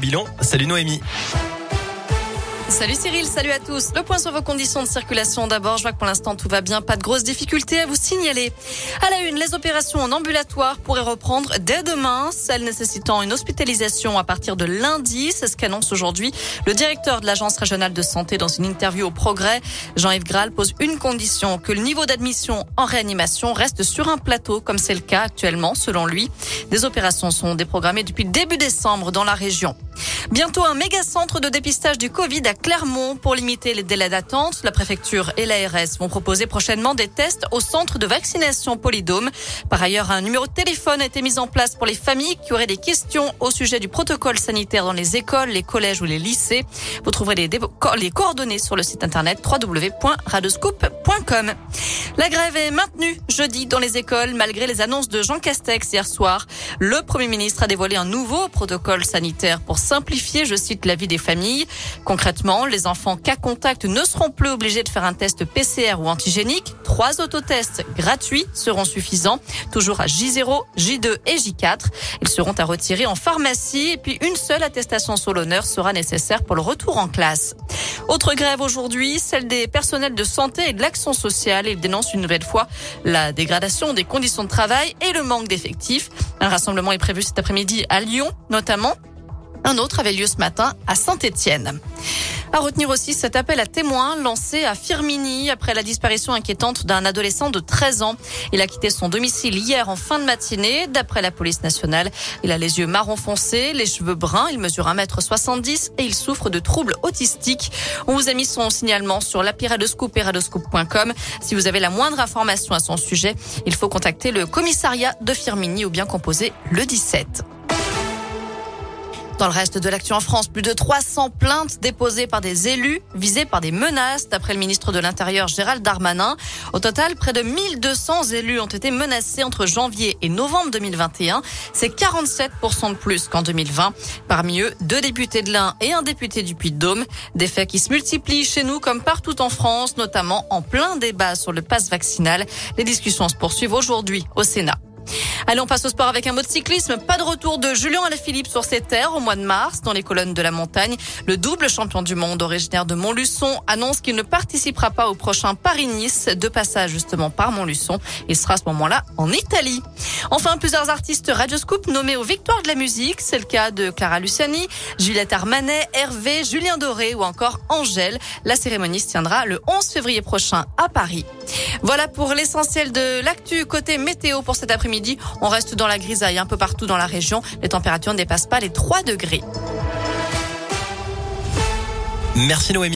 Bilan, salut Noémie. Salut Cyril, salut à tous. Le point sur vos conditions de circulation. D'abord, je vois que pour l'instant tout va bien, pas de grosses difficultés à vous signaler. À la une, les opérations en ambulatoire pourraient reprendre dès demain, celles nécessitant une hospitalisation à partir de lundi. C'est ce qu'annonce aujourd'hui le directeur de l'Agence régionale de santé dans une interview au Progrès. Jean-Yves Graal pose une condition, que le niveau d'admission en réanimation reste sur un plateau, comme c'est le cas actuellement, selon lui. Des opérations sont déprogrammées depuis début décembre dans la région. Bientôt un méga centre de dépistage du Covid Clermont pour limiter les délais d'attente. La préfecture et l'ARS vont proposer prochainement des tests au centre de vaccination Polydôme. Par ailleurs, un numéro de téléphone a été mis en place pour les familles qui auraient des questions au sujet du protocole sanitaire dans les écoles, les collèges ou les lycées. Vous trouverez les, les coordonnées sur le site internet www.radoscoop.com. La grève est maintenue jeudi dans les écoles malgré les annonces de Jean Castex hier soir. Le Premier ministre a dévoilé un nouveau protocole sanitaire pour simplifier, je cite, la vie des familles. Concrètement, les enfants cas contact ne seront plus obligés de faire un test PCR ou antigénique. Trois autotests gratuits seront suffisants, toujours à J0, J2 et J4. Ils seront à retirer en pharmacie et puis une seule attestation sur l'honneur sera nécessaire pour le retour en classe. Autre grève aujourd'hui, celle des personnels de santé et de l'action sociale. Ils dénoncent une nouvelle fois la dégradation des conditions de travail et le manque d'effectifs. Un rassemblement est prévu cet après-midi à Lyon, notamment. Un autre avait lieu ce matin à Saint-Étienne. À retenir aussi cet appel à témoins lancé à Firmini après la disparition inquiétante d'un adolescent de 13 ans. Il a quitté son domicile hier en fin de matinée. D'après la police nationale, il a les yeux marron foncé, les cheveux bruns, il mesure 1m70 et il souffre de troubles autistiques. On vous a mis son signalement sur l'apiradoscope et. Si vous avez la moindre information à son sujet, il faut contacter le commissariat de Firmini ou bien composer le 17. Dans le reste de l'action en France, plus de 300 plaintes déposées par des élus visés par des menaces, d'après le ministre de l'Intérieur Gérald Darmanin. Au total, près de 1200 élus ont été menacés entre janvier et novembre 2021. C'est 47% de plus qu'en 2020. Parmi eux, deux députés de l'Ain et un député du Puy-de-Dôme. Des faits qui se multiplient chez nous comme partout en France, notamment en plein débat sur le pass vaccinal. Les discussions se poursuivent aujourd'hui au Sénat. Allez, on passe au sport avec un mot de cyclisme. Pas de retour de Julien Alaphilippe sur ses terres au mois de mars dans les colonnes de la montagne. Le double champion du monde originaire de Montluçon annonce qu'il ne participera pas au prochain Paris-Nice de passage justement par Montluçon. Il sera à ce moment-là en Italie. Enfin, plusieurs artistes Radioscoop nommés aux victoires de la musique. C'est le cas de Clara Luciani, Juliette Armanet, Hervé, Julien Doré ou encore Angèle. La cérémonie se tiendra le 11 février prochain à Paris. Voilà pour l'essentiel de l'actu côté météo pour cet après-midi. On reste dans la grisaille un peu partout dans la région. Les températures ne dépassent pas les 3 degrés. Merci Noémie.